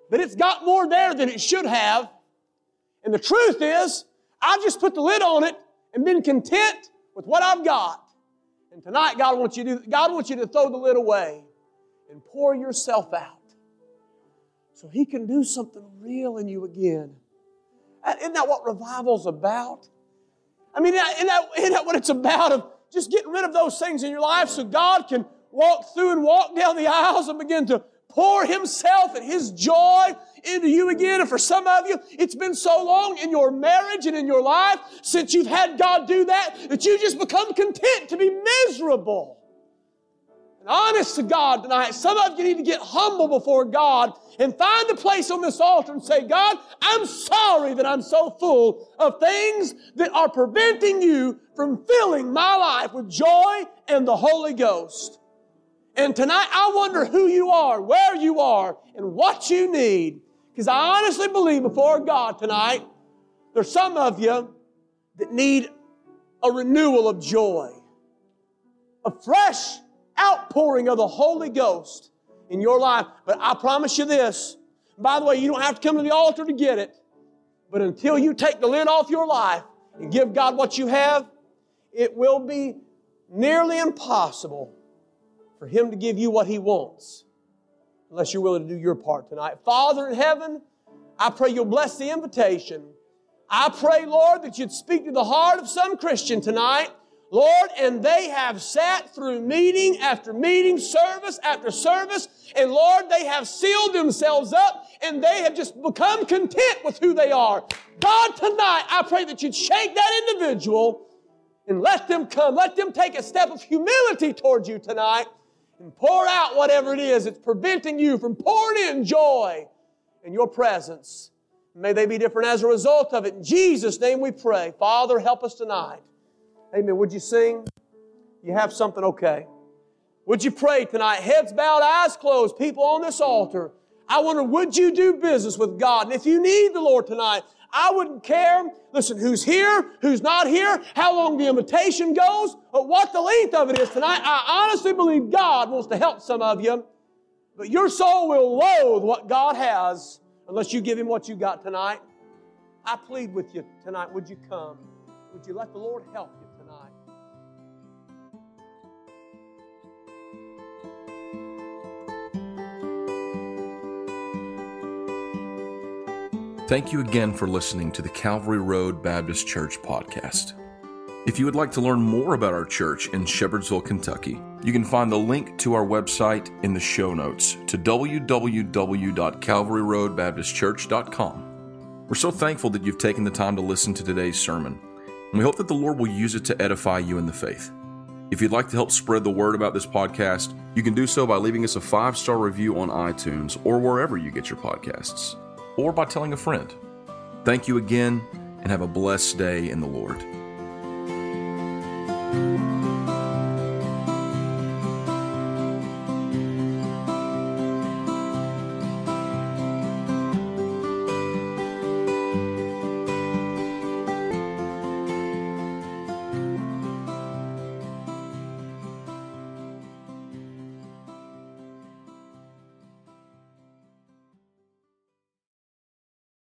but it's got more there than it should have. And the truth is, I've just put the lid on it and been content with what I've got. And tonight, God wants you to, God wants you to throw the lid away and pour yourself out so He can do something real in you again. Uh, isn't that what revival's about? I mean, isn't that, isn't that what it's about? Of just getting rid of those things in your life so God can walk through and walk down the aisles and begin to pour Himself and His joy into you again. And for some of you, it's been so long in your marriage and in your life since you've had God do that that you just become content to be miserable. And honest to God tonight, some of you need to get humble before God and find a place on this altar and say, God, I'm sorry that I'm so full of things that are preventing you from filling my life with joy and the Holy Ghost. And tonight, I wonder who you are, where you are, and what you need. Because I honestly believe before God tonight, there's some of you that need a renewal of joy, a fresh outpouring of the Holy Ghost in your life. But I promise you this. By the way, you don't have to come to the altar to get it. But until you take the lid off your life and give God what you have, it will be nearly impossible for Him to give you what He wants unless you're willing to do your part tonight. Father in heaven, I pray you'll bless the invitation. I pray, Lord, that you'd speak to the heart of some Christian tonight Lord, and they have sat through meeting after meeting, service after service, and Lord, they have sealed themselves up and they have just become content with who they are. God, tonight, I pray that you'd shake that individual and let them come. Let them take a step of humility towards you tonight and pour out whatever it is that's preventing you from pouring in joy in your presence. May they be different as a result of it. In Jesus' name we pray. Father, help us tonight. Amen. Would you sing? You have something okay. Would you pray tonight? Heads bowed, eyes closed, people on this altar. I wonder, would you do business with God? And if you need the Lord tonight, I wouldn't care, listen, who's here, who's not here, how long the invitation goes, or what the length of it is tonight. I honestly believe God wants to help some of you, but your soul will loathe what God has unless you give Him what you got tonight. I plead with you tonight, would you come? Would you let the Lord help Thank you again for listening to the Calvary Road Baptist Church podcast. If you would like to learn more about our church in Shepherdsville, Kentucky, you can find the link to our website in the show notes to www.calvaryroadbaptistchurch.com. We're so thankful that you've taken the time to listen to today's sermon, and we hope that the Lord will use it to edify you in the faith. If you'd like to help spread the word about this podcast, you can do so by leaving us a five star review on iTunes or wherever you get your podcasts or by telling a friend. Thank you again and have a blessed day in the Lord.